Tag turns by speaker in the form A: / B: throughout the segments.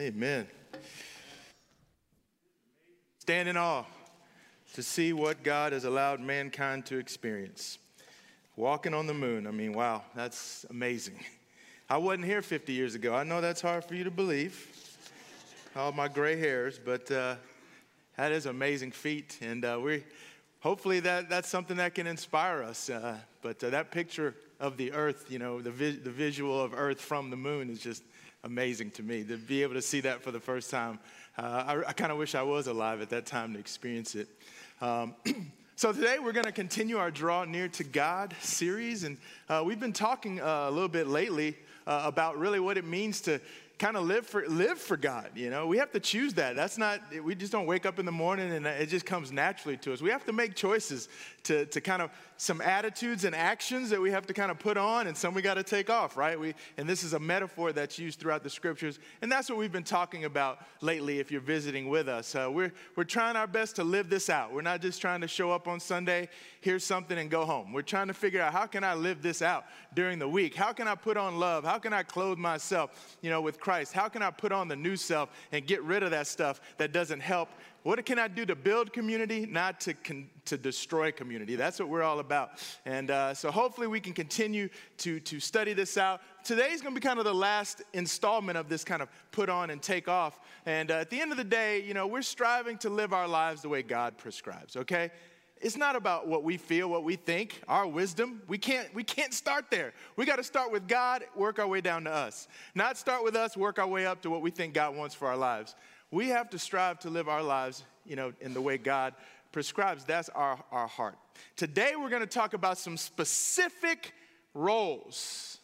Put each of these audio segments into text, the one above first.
A: Amen. Stand in awe to see what God has allowed mankind to experience. Walking on the moon, I mean, wow, that's amazing. I wasn't here 50 years ago. I know that's hard for you to believe, all my gray hairs, but uh, that is amazing feat. And uh, we, hopefully that, that's something that can inspire us. Uh, but uh, that picture of the earth, you know, the, vi- the visual of earth from the moon is just amazing to me. To be able to see that for the first time, uh, I, I kind of wish I was alive at that time to experience it. Um, so today we're going to continue our Draw Near to God series. And uh, we've been talking uh, a little bit lately uh, about really what it means to kind of live for live for God. You know, we have to choose that. That's not we just don't wake up in the morning and it just comes naturally to us. We have to make choices to, to kind of some attitudes and actions that we have to kind of put on and some we got to take off, right? We, and this is a metaphor that's used throughout the scriptures. And that's what we've been talking about lately if you're visiting with us. Uh, we're, we're trying our best to live this out. We're not just trying to show up on Sunday, hear something, and go home. We're trying to figure out how can I live this out during the week? How can I put on love? How can I clothe myself, you know, with Christ? How can I put on the new self and get rid of that stuff that doesn't help what can I do to build community, not to, con- to destroy community? That's what we're all about. And uh, so hopefully we can continue to, to study this out. Today's going to be kind of the last installment of this kind of put on and take off. And uh, at the end of the day, you know, we're striving to live our lives the way God prescribes, okay? It's not about what we feel, what we think, our wisdom. We can't, we can't start there. We got to start with God, work our way down to us. Not start with us, work our way up to what we think God wants for our lives we have to strive to live our lives, you know, in the way God prescribes. That's our, our heart. Today, we're going to talk about some specific roles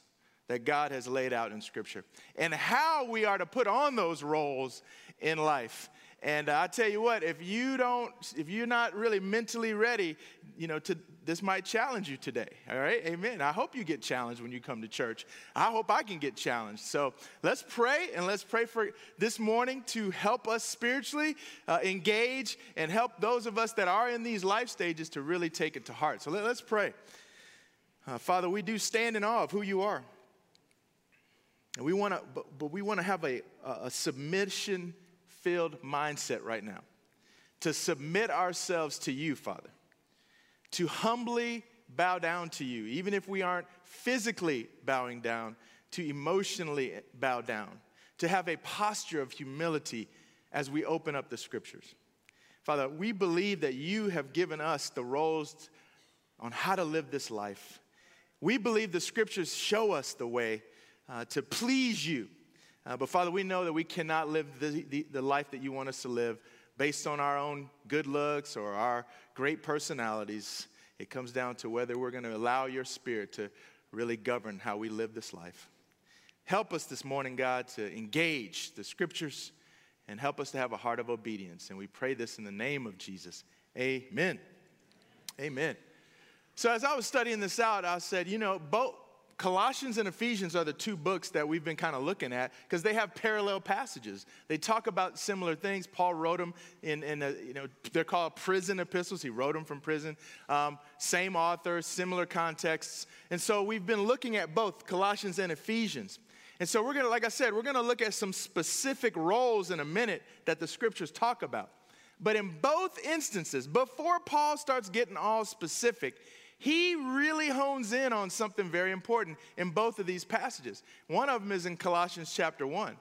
A: that God has laid out in Scripture and how we are to put on those roles in life. And I tell you what, if you don't, if you're not really mentally ready, you know, to this might challenge you today. All right, Amen. I hope you get challenged when you come to church. I hope I can get challenged. So let's pray and let's pray for this morning to help us spiritually uh, engage and help those of us that are in these life stages to really take it to heart. So let, us pray. Uh, Father, we do stand in awe of who you are. And we want to, but, but we want to have a, a submission filled mindset right now to submit ourselves to you, Father, to humbly bow down to you, even if we aren't physically bowing down, to emotionally bow down, to have a posture of humility as we open up the scriptures. Father, we believe that you have given us the roles on how to live this life. We believe the scriptures show us the way uh, to please you uh, but Father, we know that we cannot live the, the, the life that you want us to live based on our own good looks or our great personalities. It comes down to whether we're going to allow your spirit to really govern how we live this life. Help us this morning, God, to engage the scriptures and help us to have a heart of obedience. And we pray this in the name of Jesus. Amen. Amen. So, as I was studying this out, I said, you know, both, Colossians and Ephesians are the two books that we've been kind of looking at because they have parallel passages. They talk about similar things. Paul wrote them in, in a, you know, they're called prison epistles. He wrote them from prison. Um, same author, similar contexts. And so we've been looking at both Colossians and Ephesians. And so we're going to, like I said, we're going to look at some specific roles in a minute that the scriptures talk about. But in both instances, before Paul starts getting all specific, he really hones in on something very important in both of these passages. One of them is in Colossians chapter 1.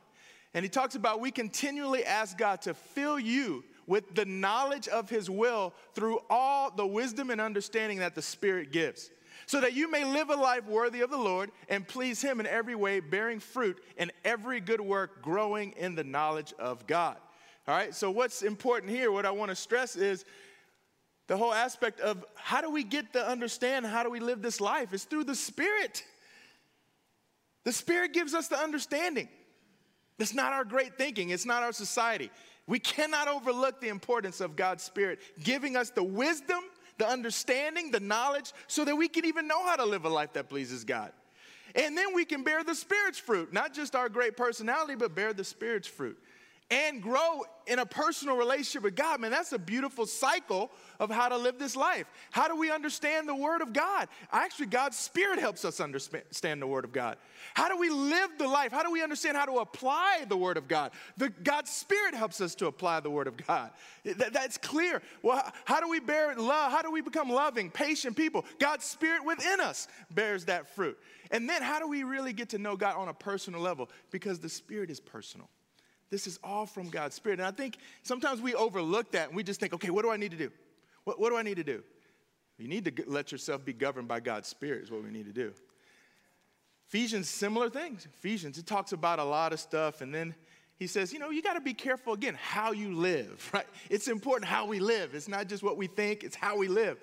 A: And he talks about we continually ask God to fill you with the knowledge of his will through all the wisdom and understanding that the Spirit gives, so that you may live a life worthy of the Lord and please him in every way, bearing fruit in every good work, growing in the knowledge of God. All right, so what's important here, what I want to stress is the whole aspect of how do we get to understand how do we live this life is through the Spirit. The Spirit gives us the understanding. It's not our great thinking, it's not our society. We cannot overlook the importance of God's Spirit giving us the wisdom, the understanding, the knowledge, so that we can even know how to live a life that pleases God. And then we can bear the Spirit's fruit, not just our great personality, but bear the Spirit's fruit. And grow in a personal relationship with God, man, that's a beautiful cycle of how to live this life. How do we understand the Word of God? Actually, God's Spirit helps us understand the Word of God. How do we live the life? How do we understand how to apply the Word of God? The, God's Spirit helps us to apply the Word of God. That, that's clear. Well, how do we bear love? How do we become loving, patient people? God's Spirit within us bears that fruit. And then, how do we really get to know God on a personal level? Because the Spirit is personal. This is all from God's Spirit. And I think sometimes we overlook that and we just think, okay, what do I need to do? What, what do I need to do? You need to let yourself be governed by God's Spirit, is what we need to do. Ephesians, similar things. Ephesians, it talks about a lot of stuff. And then he says, you know, you got to be careful again how you live, right? It's important how we live. It's not just what we think, it's how we live.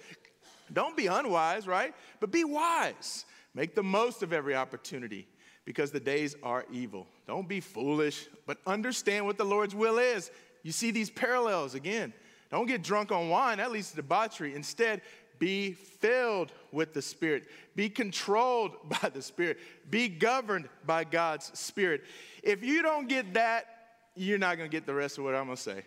A: Don't be unwise, right? But be wise. Make the most of every opportunity because the days are evil. Don't be foolish, but understand what the Lord's will is. You see these parallels again. Don't get drunk on wine, that leads to debauchery. Instead, be filled with the Spirit. Be controlled by the Spirit. Be governed by God's Spirit. If you don't get that, you're not to get the rest of what I'm to say.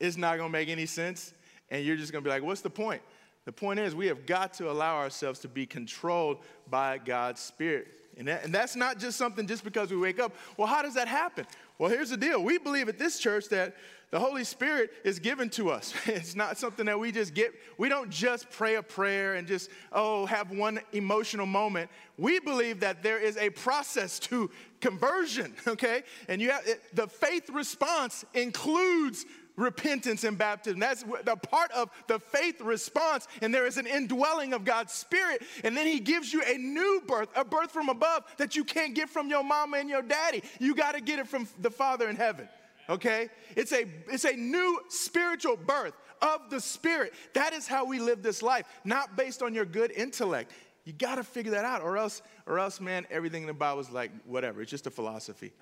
A: It's not to make any sense. And you're just to be like, what's the point? The point is, we have got to allow ourselves to be controlled by God's Spirit. And, that, and that's not just something just because we wake up. Well, how does that happen? Well, here's the deal. We believe at this church that the Holy Spirit is given to us. It's not something that we just get. We don't just pray a prayer and just, oh, have one emotional moment. We believe that there is a process to conversion, okay? And you have the faith response includes repentance and baptism. That's the part of the faith response. And there is an indwelling of God's Spirit. And then He gives you a new birth, a birth from above that you can't get from your mama and your daddy. You got to get it from the Father in heaven. Okay? It's a, it's a new spiritual birth of the Spirit. That is how we live this life, not based on your good intellect. You got to figure that out, or else, or else, man, everything in the Bible is like whatever. It's just a philosophy.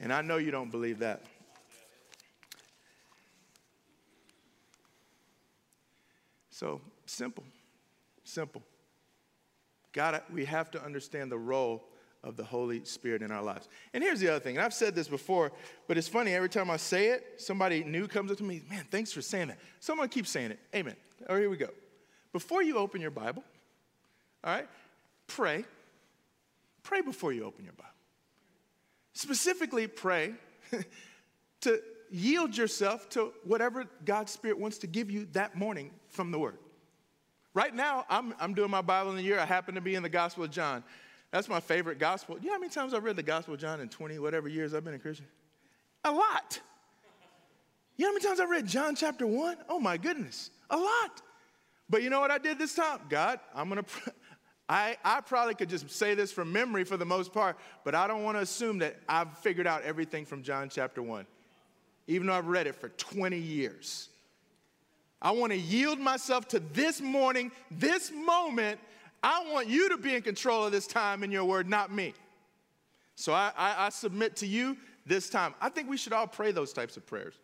A: And I know you don't believe that. So simple, simple. God, we have to understand the role of the Holy Spirit in our lives. And here's the other thing, and I've said this before, but it's funny, every time I say it, somebody new comes up to me, man, thanks for saying that. Someone keeps saying it. Amen. Right, here we go. Before you open your Bible, all right, pray. Pray before you open your Bible. Specifically, pray to yield yourself to whatever God's Spirit wants to give you that morning from the Word. Right now, I'm, I'm doing my Bible in the year. I happen to be in the Gospel of John. That's my favorite gospel. You know how many times I've read the Gospel of John in 20 whatever years I've been a Christian? A lot. You know how many times I read John chapter 1? Oh my goodness, a lot. But you know what I did this time? God, I'm to. I, I probably could just say this from memory for the most part, but I don't want to assume that I've figured out everything from John chapter 1 even though I've read it for 20 years. I want to yield myself to this morning, this moment. I want you to be in control of this time in your word, not me. So I, I, I, submit to you this time. I think we should all pray those types of prayers.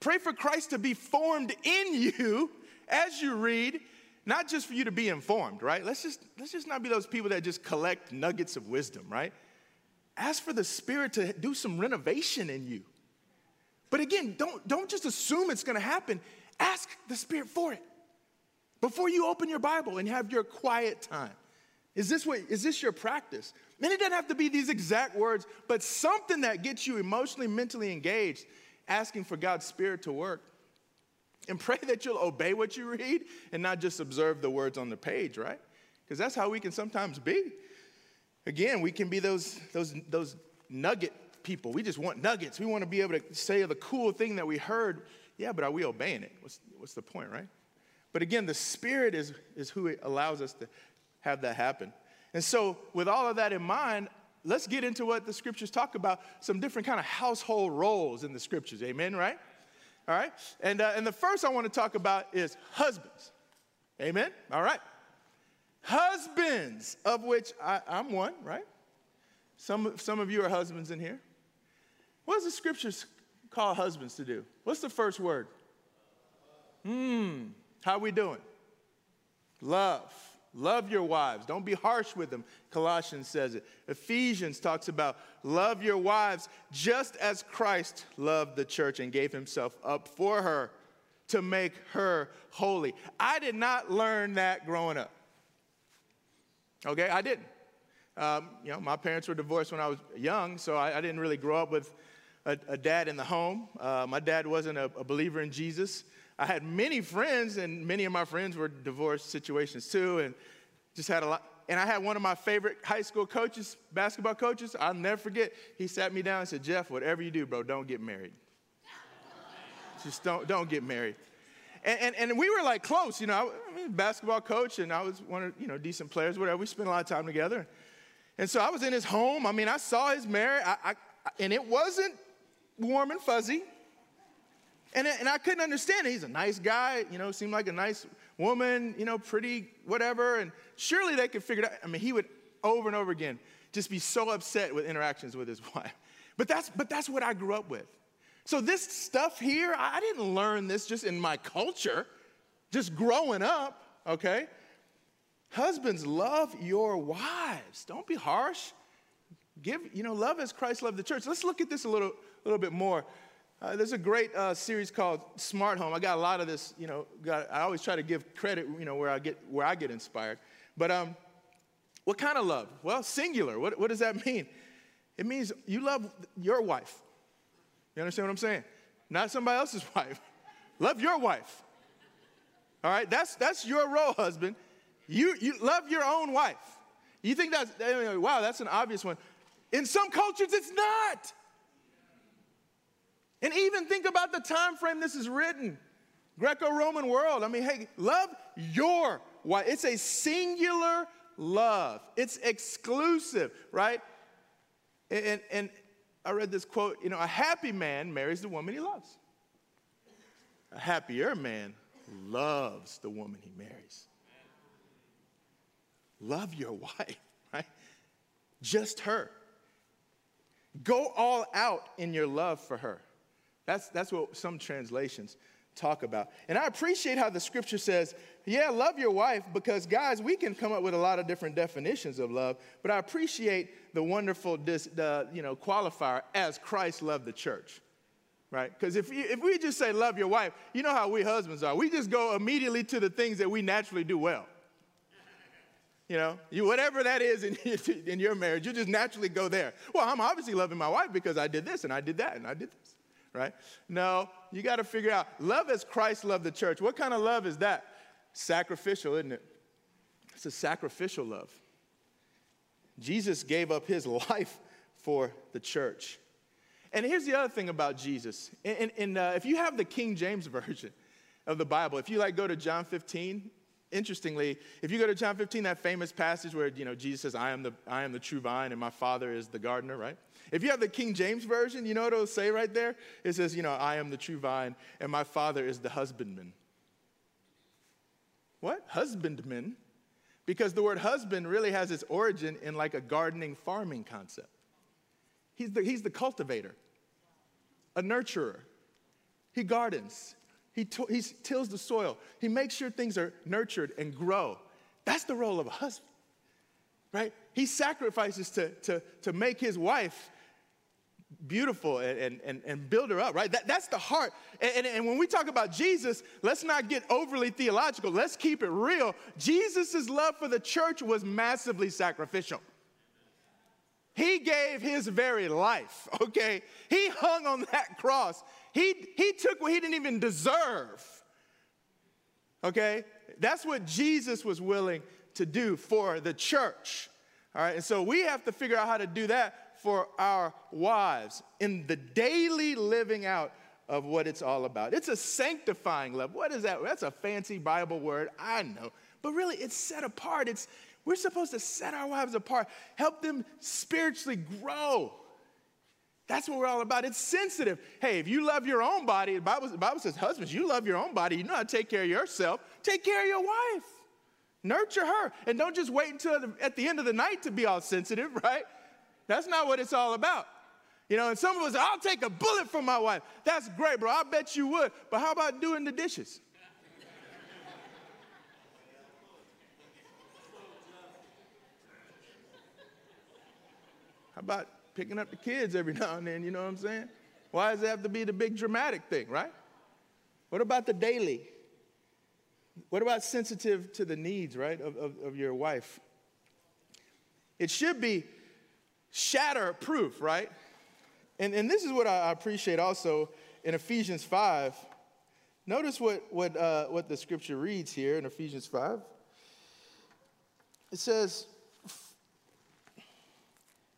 A: Pray for Christ to be formed in you as you read, not just for you to be informed, right? Let's just, let's just not be those people that just collect nuggets of wisdom, right? Ask for the Spirit to do some renovation in you. But again, don't, don't just assume it's going to happen. Ask the Spirit for it. Before you open your Bible and have your quiet time. Is this what is this your practice? And it doesn't have to be these exact words, but something that gets you emotionally, mentally engaged, asking for God's Spirit to work. And pray that you'll obey what you read and not just observe the words on the page, right? Because that's how we can sometimes be. Again, we can be those, those, those nugget people. We just want nuggets. We want to be able to say the cool thing that we heard. Yeah, but are we obeying it? What's, what's the point, right? But again, the Spirit is, is who allows us to have that happen. And so, with all of that in mind, let's get into what the scriptures talk about some different kind of household roles in the scriptures. Amen, right? All right? And, uh, and the first I want to talk about is husbands. Amen? All right. Husbands, of which I, I'm one, right? Some, some of you are husbands in here. What does the scriptures call husbands to do? What's the first word? Hmm. How are we doing? Love. Love your wives. Don't be harsh with them. Colossians says it. Ephesians talks about love your wives just as Christ loved the church and gave himself up for her to make her holy. I did not learn that growing up. Okay, I didn't. Um, you know, my parents were divorced when I was young, so I, I didn't really grow up with a, a dad in the home. Uh, my dad wasn't a, a believer in Jesus. I had many friends, and many of my friends were divorce situations too, and just had a lot. And I had one of my favorite high school coaches, basketball coaches. I'll never forget. He sat me down and said, "Jeff, whatever you do, bro, don't get married. just don't don't get married." And, and, and we were like close, you know. I mean, basketball coach, and I was one of you know decent players, whatever. We spent a lot of time together. And so I was in his home. I mean, I saw his marriage, I, I, and it wasn't warm and fuzzy. And, and I couldn't understand it. He's a nice guy, you know, seemed like a nice woman, you know, pretty, whatever. And surely they could figure it out. I mean, he would over and over again just be so upset with interactions with his wife. But that's, but that's what I grew up with. So this stuff here, I didn't learn this just in my culture, just growing up, okay? Husbands, love your wives. Don't be harsh. Give, you know, love as Christ loved the church. Let's look at this a little, little bit more. Uh, there's a great uh, series called Smart Home. I got a lot of this, you know, got, I always try to give credit, you know, where I get, where I get inspired. But um, what kind of love? Well, singular. What, what does that mean? It means you love your wife. You understand what I'm saying? Not somebody else's wife. love your wife. All right, that's, that's your role, husband. You, you love your own wife. You think that's, wow, that's an obvious one. In some cultures, it's not. And even think about the time frame this is written. Greco-Roman world. I mean, hey, love your wife. It's a singular love. It's exclusive, right? And, and, I read this quote, you know, a happy man marries the woman he loves. A happier man loves the woman he marries. Love your wife, right? Just her. Go all out in your love for her. That's, that's what some translations talk about. And I appreciate how the scripture says, yeah, love your wife, because guys, we can come up with a lot of different definitions of love, but I appreciate the wonderful dis, the, you know, qualifier as Christ loved the church. Right? Because if, if we just say love your wife, you know how we husbands are. We just go immediately to the things that we naturally do well. You know, you, whatever that is in, in your marriage, you just naturally go there. Well, I'm obviously loving my wife because I did this and I did that and I did this right? No, you got to figure out love as Christ loved the church. What kind of love is that? Sacrificial, isn't it? It's a sacrificial love. Jesus gave up his life for the church. And here's the other thing about Jesus. And, and uh, if you have the King James Version of the Bible, if you like go to John 15, interestingly, if you go to John 15, that famous passage where you know Jesus says, I am the, I am the true vine and my father is the gardener, right? If you have the King James Version, you know what it'll say right there? It says, you know, I am the true vine and my father is the husbandman. What? Husbandman? Because the word husband really has its origin in like a gardening farming concept. He's the, he's the cultivator, a nurturer. He gardens, he, he tills the soil, he makes sure things are nurtured and grow. That's the role of a husband, right? He sacrifices to, to, to make his wife beautiful and, and, and build her up, right? That, that's the heart. And, and, and, when we talk about Jesus, let's not get overly theological. Let's keep it real. Jesus' love for the church was massively sacrificial. He gave his very life, okay? He hung on that cross. He, he took what he didn't even deserve, okay? That's what Jesus was willing to do for the church, all right? And so we have to figure out how to do that for our wives in the daily living out of what it's all about. It's a sanctifying love. What is that? That's a fancy Bible word, I know. But really, it's set apart. It's, we're supposed to set our wives apart, help them spiritually grow. That's what we're all about. It's sensitive. Hey, if you love your own body, the Bible, the Bible says, husbands, you love your own body. You know how to take care of yourself. Take care of your wife. Nurture her. And don't just wait until the, at the end of the night to be all sensitive, right? That's not what it's all about. You know, and some of us, I'll take a bullet for my wife. That's great, bro. I bet you would. But how about doing the dishes? How about picking up the kids every now and then? You know what I'm saying? Why does it have to be the big dramatic thing, right? What about the daily? What about sensitive to the needs, right, of, of, of your wife? It should be shatter proof, right? And, and this is what I appreciate also in Ephesians 5. Notice what, what, uh, what the scripture reads here in Ephesians 5. It says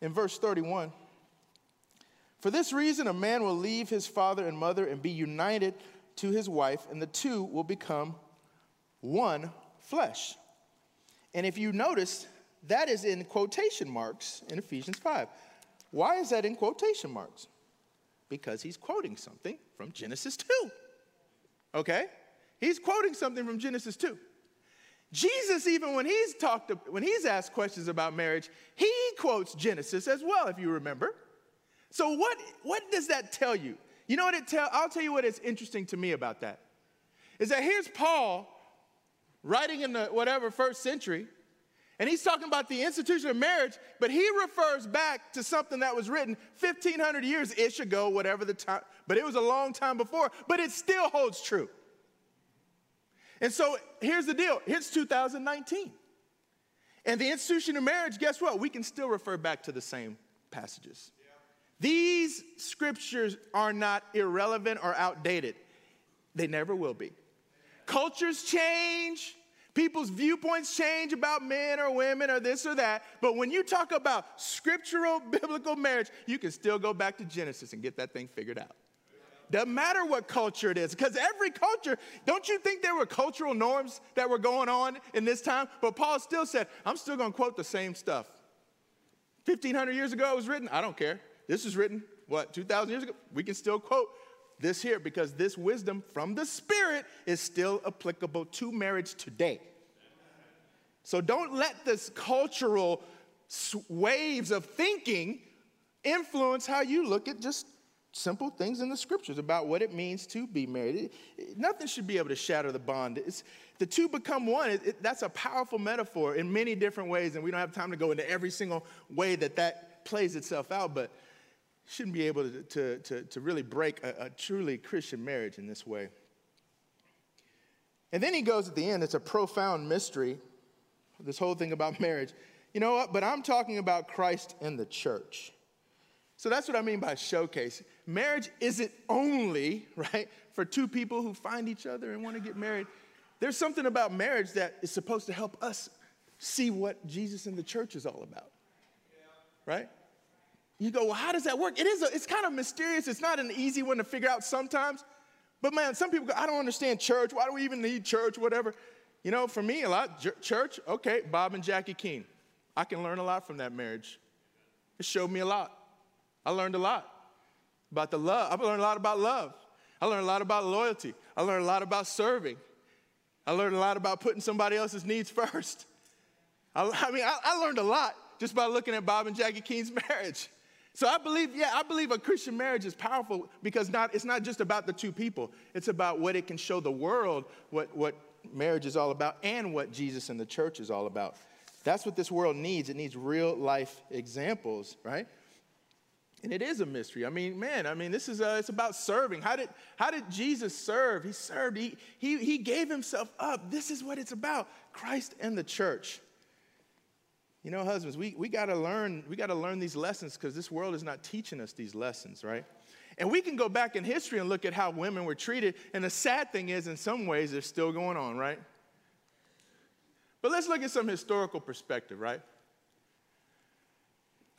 A: in verse 31 For this reason, a man will leave his father and mother and be united to his wife, and the two will become one flesh. And if you notice, that is in quotation marks in Ephesians 5. Why is that in quotation marks? Because he's quoting something from Genesis 2. Okay? He's quoting something from Genesis 2. Jesus, even when he's talked when he's asked questions about marriage, he quotes Genesis as well, if you remember. So what, what does that tell you? You know what it tell? I'll tell you what is interesting to me about that. Is that here's Paul writing in the whatever first century, and he's talking about the institution of marriage, but he refers back to something that was written 1500 years ish ago, whatever the time, but it was a long time before, but it still holds true. And so here's the deal it's 2019. And the institution of marriage, guess what? We can still refer back to the same passages. These scriptures are not irrelevant or outdated, they never will be. Cultures change, People's viewpoints change about men or women or this or that. But when you talk about scriptural biblical marriage, you can still go back to Genesis and get that thing figured out. Doesn't matter what culture it is, because every culture, don't you think there were cultural norms that were going on in this time? But Paul still said, I'm still going to quote the same stuff. 1,500 years ago it was written, I don't care. This is written, what, 2,000 years ago? We can still quote this here because this wisdom from the Spirit is still applicable to marriage today. So don't let this cultural waves of thinking influence how you look at just simple things in the scriptures about what it means to be married. It, it, nothing should be able to shatter the bond. It's, the two become one. It, that's a powerful metaphor in many different ways, and we don't have time to go into every single way that that plays itself out, but shouldn't be able to, to, to, to really break a, a truly Christian marriage in this way. And then he goes at the end, it's a profound mystery, this whole thing about marriage. You know what? But I'm talking about Christ and the church. So that's what I mean by showcase. Marriage isn't only, right, for two people who find each other and want to get married. There's something about marriage that is supposed to help us see what Jesus and the church is all about. Right? You go, well, how does that work? It is, a, it's kind of mysterious. It's not an easy one to figure out sometimes. But man, some people go, I don't understand church. Why do we even need church? Whatever. You know, for me, a lot, church, okay, Bob and Jackie Keene. I can learn a lot from that marriage. It showed me a lot. I learned a lot about the love. I learned a lot about love. I learned a lot about loyalty. I learned a lot about serving. I learned a lot about putting somebody else's needs first. I, I mean, I, I learned a lot just by looking at Bob and Jackie Keene's marriage. So I believe, yeah, I believe a Christian marriage is powerful because not, it's not just about the two people. It's about what it can show the world what, what marriage is all about and what Jesus and the church is all about. That's what this world needs. It needs real life examples, right? And it is a mystery. I mean, man, I mean, this is uh, it's about serving. How did, how did Jesus serve? He served, he, he, he gave himself up. This is what it's about Christ and the church. You know, husbands, we, we got to learn, we got to learn these lessons because this world is not teaching us these lessons, right? And we can go back in history and look at how women were treated. And the sad thing is, in some ways, they're still going on, right? But let's look at some historical perspective, right?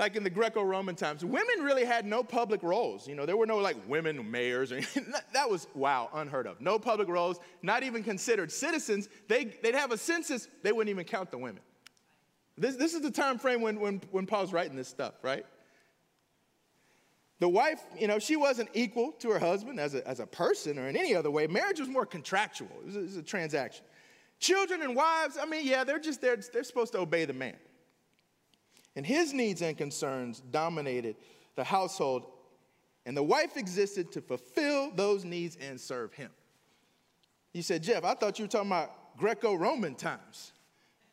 A: Like in the Greco Roman times, women really had no public roles. You know, there were no like women mayors or that was, wow, unheard of. No public roles, not even considered citizens. They, they'd have a census, they wouldn't even count the women. This, this is the time frame when, when, when Paul's writing this stuff, right? The wife, you know, she wasn't equal to her husband as a, as a person or in any other way. Marriage was more contractual, it was, a, it was a transaction. Children and wives, I mean, yeah, they're just there, they're supposed to obey the man. And his needs and concerns dominated the household, and the wife existed to fulfill those needs and serve him. You said, Jeff, I thought you were talking about Greco Roman times.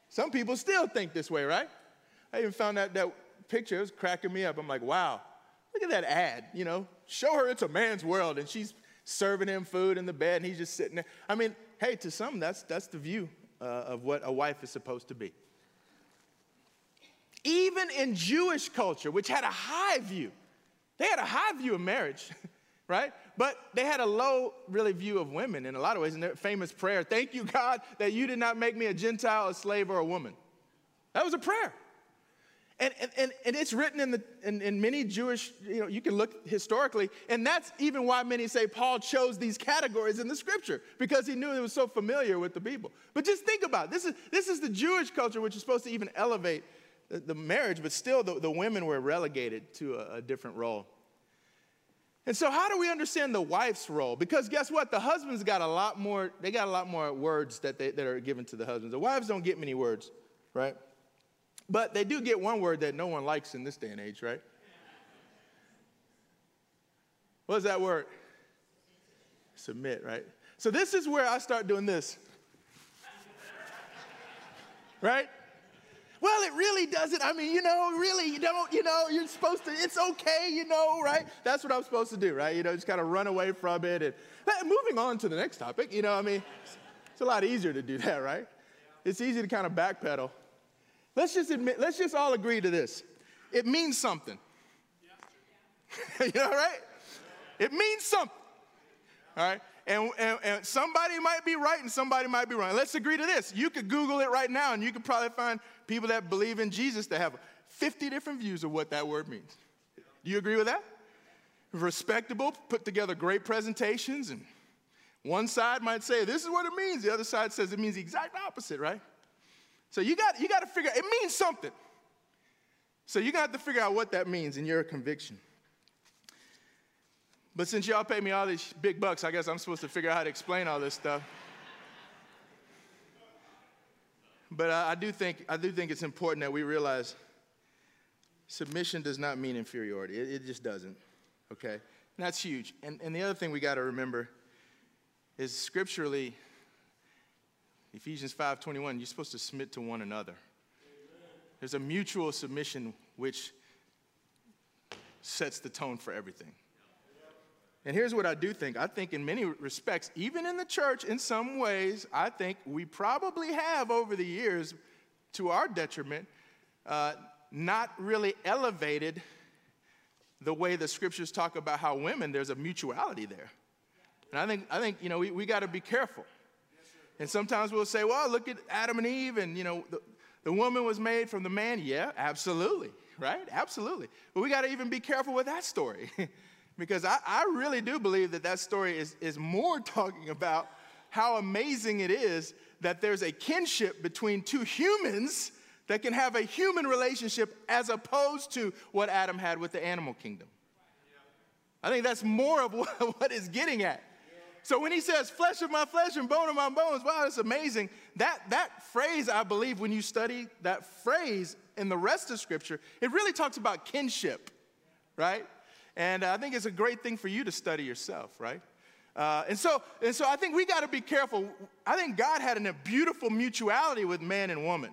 A: Some people still think this way, right? I even found out that picture. It was cracking me up. I'm like, wow, look at that ad. You know, show her it's a man's world, and she's serving him food in the bed, and he's just sitting there. I mean, hey, to some, that's that's the view uh, of what a wife is supposed to be. Even in Jewish culture, which had a high view, they had a high view of marriage, right? But they had a low, really, view of women in a lot of ways. In their famous prayer, thank you, God, that you did not make me a Gentile, a slave, or a woman. That was a prayer. And, and, and it's written in, the, in, in many Jewish, you know, you can look historically, and that's even why many say Paul chose these categories in the scripture, because he knew it was so familiar with the people. But just think about it. This is, this is the Jewish culture, which is supposed to even elevate the marriage, but still the, the women were relegated to a, a different role. And so, how do we understand the wife's role? Because guess what? The husbands got a lot more, they got a lot more words that, they, that are given to the husbands. The wives don't get many words, right? But they do get one word that no one likes in this day and age, right? What's that word? Submit, right? So this is where I start doing this. right? Well, it really doesn't. I mean, you know, really, you don't, you know, you're supposed to, it's okay, you know, right? That's what I'm supposed to do, right? You know, just kind of run away from it. And moving on to the next topic, you know, I mean, it's a lot easier to do that, right? It's easy to kind of backpedal. Let's just admit, let's just all agree to this. It means something. you know, right? It means something. All right? And, and, and, somebody might be right and somebody might be wrong. Let's agree to this. You could Google it right now and you could probably find people that believe in Jesus that have 50 different views of what that word means. Do you agree with that? Respectable, put together great presentations, and one side might say this is what it means, the other side says it means the exact opposite, right? So you got, you got to figure it means something. So you got to figure out what that means in your conviction. But since y'all pay me all these big bucks, I guess I'm supposed to figure out how to explain all this stuff. But I, I do think I do think it's important that we realize submission does not mean inferiority. It, it just doesn't. Okay? And that's huge. And, and the other thing we got to remember is scripturally, Ephesians 5:21, you're supposed to submit to one another. There's a mutual submission which sets the tone for everything. And here's what I do think I think, in many respects, even in the church, in some ways, I think we probably have over the years, to our detriment, uh, not really elevated the way the scriptures talk about how women, there's a mutuality there. And I think, I think you know, we, we got to be careful. And sometimes we'll say, well, look at Adam and Eve, and, you know, the, the woman was made from the man. Yeah, absolutely, right? Absolutely. But we got to even be careful with that story. because I, I really do believe that that story is, is more talking about how amazing it is that there's a kinship between two humans that can have a human relationship as opposed to what Adam had with the animal kingdom. I think that's more of what, what it's getting at. So when he says flesh of my flesh and bone of my bones, wow, it's amazing. That, that phrase, I believe, when you study that phrase in the rest of Scripture, it really talks about kinship, right? And I think it's a great thing for you to study yourself, right? Uh, and so, and so I think we got to be careful. I think God had a beautiful mutuality with man and woman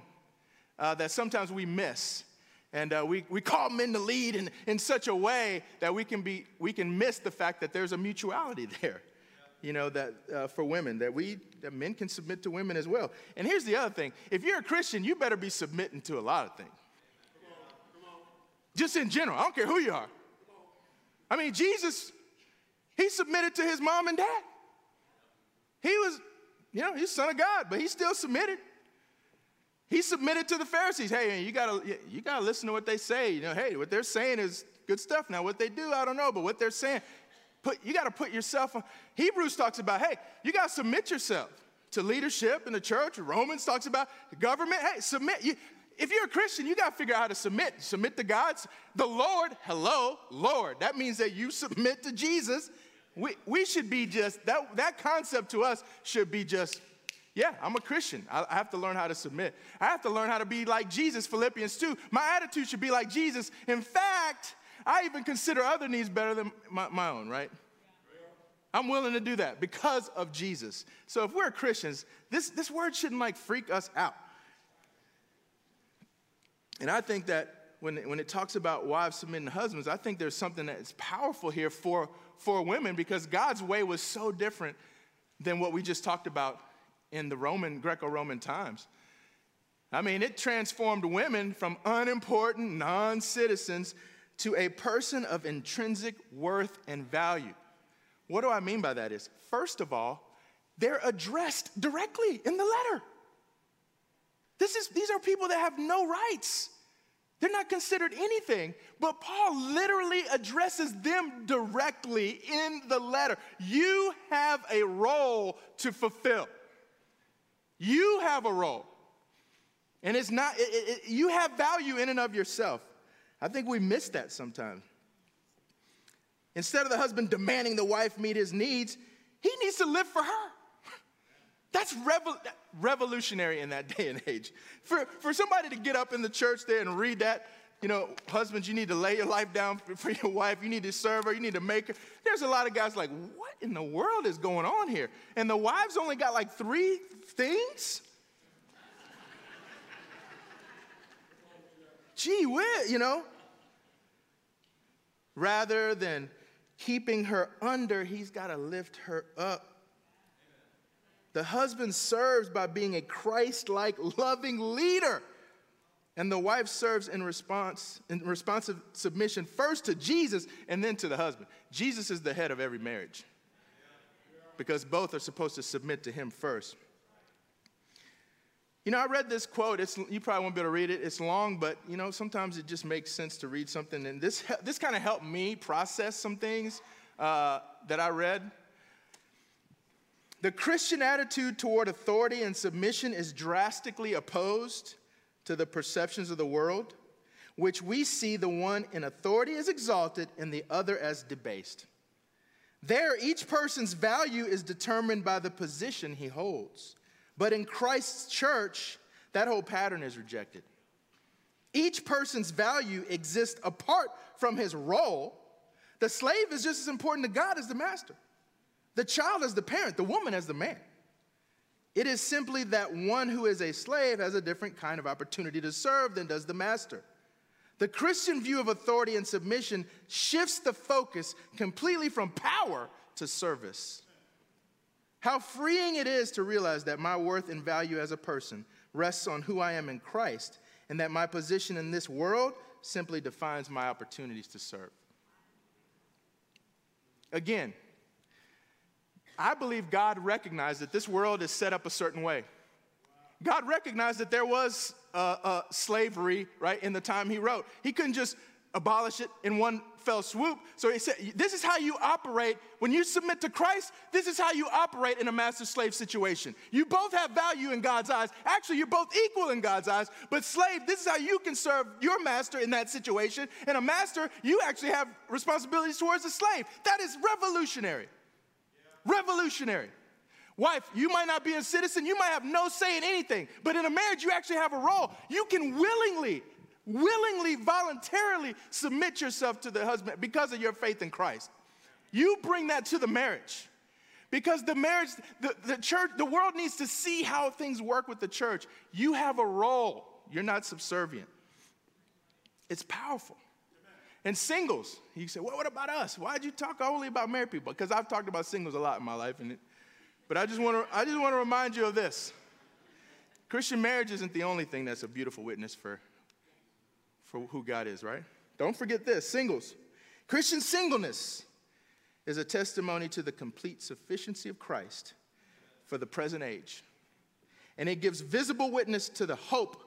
A: uh, that sometimes we miss. And uh, we, we call men to lead in, in such a way that we can, be, we can miss the fact that there's a mutuality there you know, that uh, for women, that we, that men can submit to women as well. And here's the other thing if you're a Christian, you better be submitting to a lot of things. Just in general, I don't care who you are. I mean, Jesus, he submitted to his mom and dad. He was, you know, he's son of God, but he still submitted. He submitted to the Pharisees. Hey, you gotta, you gotta listen to what they say. You know, hey, what they're saying is good stuff. Now, what they do, I don't know, but what they're saying, put, you got to put yourself on. Hebrews talks about, hey, you got to submit yourself to leadership in the church. Romans talks about government. Hey, submit. You, if you're a Christian, you got to figure out how to submit. Submit to God's, the Lord, hello, Lord. That means that you submit to Jesus. We, we should be just, that, that concept to us should be just, yeah, I'm a Christian. I, I have to learn how to submit. I have to learn how to be like Jesus, Philippians 2. My attitude should be like Jesus. In fact, I even consider other needs better than my, my own, right? I'm willing to do that because of Jesus. So if we're Christians, this, this word shouldn't like freak us out. And I think that when, when it talks about wives submitting to husbands, I think there's something that's powerful here for, for women because God's way was so different than what we just talked about in the Roman, Greco Roman times. I mean, it transformed women from unimportant non citizens to a person of intrinsic worth and value. What do I mean by that? Is first of all, they're addressed directly in the letter. This is, these are people that have no rights. They're not considered anything, but Paul literally addresses them directly in the letter. You have a role to fulfill. You have a role. And it's not, it, it, you have value in and of yourself. I think we miss that sometimes. Instead of the husband demanding the wife meet his needs, he needs to live for her. That's revol- revolutionary in that day and age. For, for somebody to get up in the church there and read that, you know, husbands, you need to lay your life down for, for your wife. You need to serve her. You need to make her. There's a lot of guys like, what in the world is going on here? And the wives only got like three things? Gee whiz, you know? Rather than keeping her under, he's got to lift her up. The husband serves by being a Christ like, loving leader. And the wife serves in response, in responsive submission first to Jesus and then to the husband. Jesus is the head of every marriage because both are supposed to submit to him first. You know, I read this quote. It's, you probably won't be able to read it. It's long, but you know, sometimes it just makes sense to read something. And this, this kind of helped me process some things uh, that I read. The Christian attitude toward authority and submission is drastically opposed to the perceptions of the world, which we see the one in authority as exalted and the other as debased. There, each person's value is determined by the position he holds. But in Christ's church, that whole pattern is rejected. Each person's value exists apart from his role. The slave is just as important to God as the master. The child as the parent, the woman as the man. It is simply that one who is a slave has a different kind of opportunity to serve than does the master. The Christian view of authority and submission shifts the focus completely from power to service. How freeing it is to realize that my worth and value as a person rests on who I am in Christ, and that my position in this world simply defines my opportunities to serve. Again, I believe God recognized that this world is set up a certain way. God recognized that there was uh, uh, slavery, right, in the time he wrote. He couldn't just abolish it in one fell swoop. So he said, This is how you operate. When you submit to Christ, this is how you operate in a master slave situation. You both have value in God's eyes. Actually, you're both equal in God's eyes. But, slave, this is how you can serve your master in that situation. And a master, you actually have responsibilities towards a slave. That is revolutionary. Revolutionary. Wife, you might not be a citizen, you might have no say in anything, but in a marriage, you actually have a role. You can willingly, willingly, voluntarily submit yourself to the husband because of your faith in Christ. You bring that to the marriage. Because the marriage, the, the church, the world needs to see how things work with the church. You have a role, you're not subservient. It's powerful. And singles, you say, well, what about us? Why'd you talk only about married people? Because I've talked about singles a lot in my life, and it, but I just want to I just want to remind you of this. Christian marriage isn't the only thing that's a beautiful witness for, for who God is, right? Don't forget this singles. Christian singleness is a testimony to the complete sufficiency of Christ for the present age. And it gives visible witness to the hope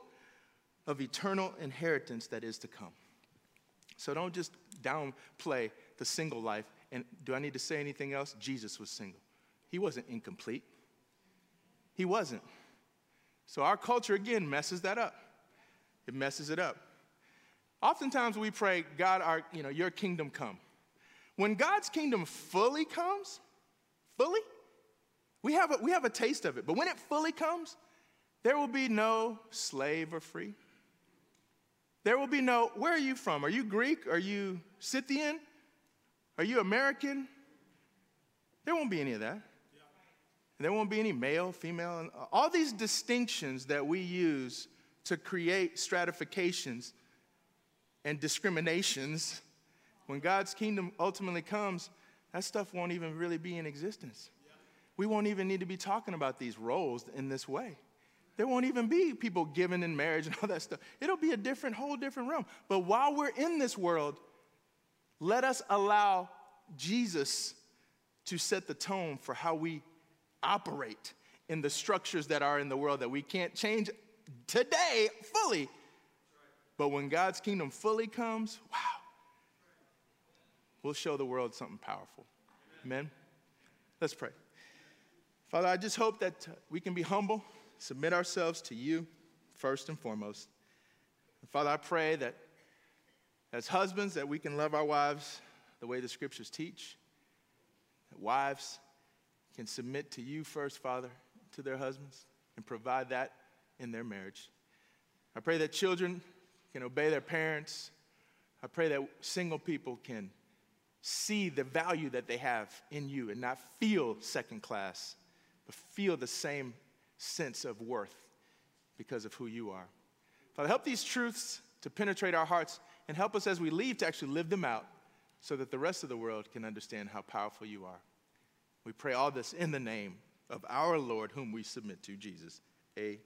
A: of eternal inheritance that is to come. So don't just downplay the single life. And do I need to say anything else? Jesus was single. He wasn't incomplete. He wasn't. So our culture, again, messes that up. It messes it up. Oftentimes we pray, God, our, you know, your kingdom come. When God's kingdom fully comes, fully, we have, a, we have a taste of it. But when it fully comes, there will be no slave or free. There will be no, where are you from? Are you Greek? Are you Scythian? Are you American? There won't be any of that. There won't be any male, female, and all these distinctions that we use to create stratifications. and discriminations, when God's kingdom ultimately comes, that stuff won't even really be in existence. We won't even need to be talking about these roles in this way. There won't even be people given in marriage and all that stuff. It'll be a different, whole different realm. But while we're in this world, let us allow Jesus to set the tone for how we operate in the structures that are in the world that we can't change today fully. But when God's kingdom fully comes, wow, we'll show the world something powerful. Amen? Let's pray. Father, I just hope that we can be humble, submit ourselves to you first and foremost. And Father, I pray that as husbands that we can love our wives the way the scriptures teach. That wives can submit to you first, Father, to their husbands and provide that in their marriage. I pray that children can obey their parents. I pray that single people can see the value that they have in you and not feel second class but feel the same sense of worth because of who you are. Father, help these truths to penetrate our hearts and help us as we leave to actually live them out so that the rest of the world can understand how powerful you are. We pray all this in the name of our Lord, whom we submit to, Jesus. Amen.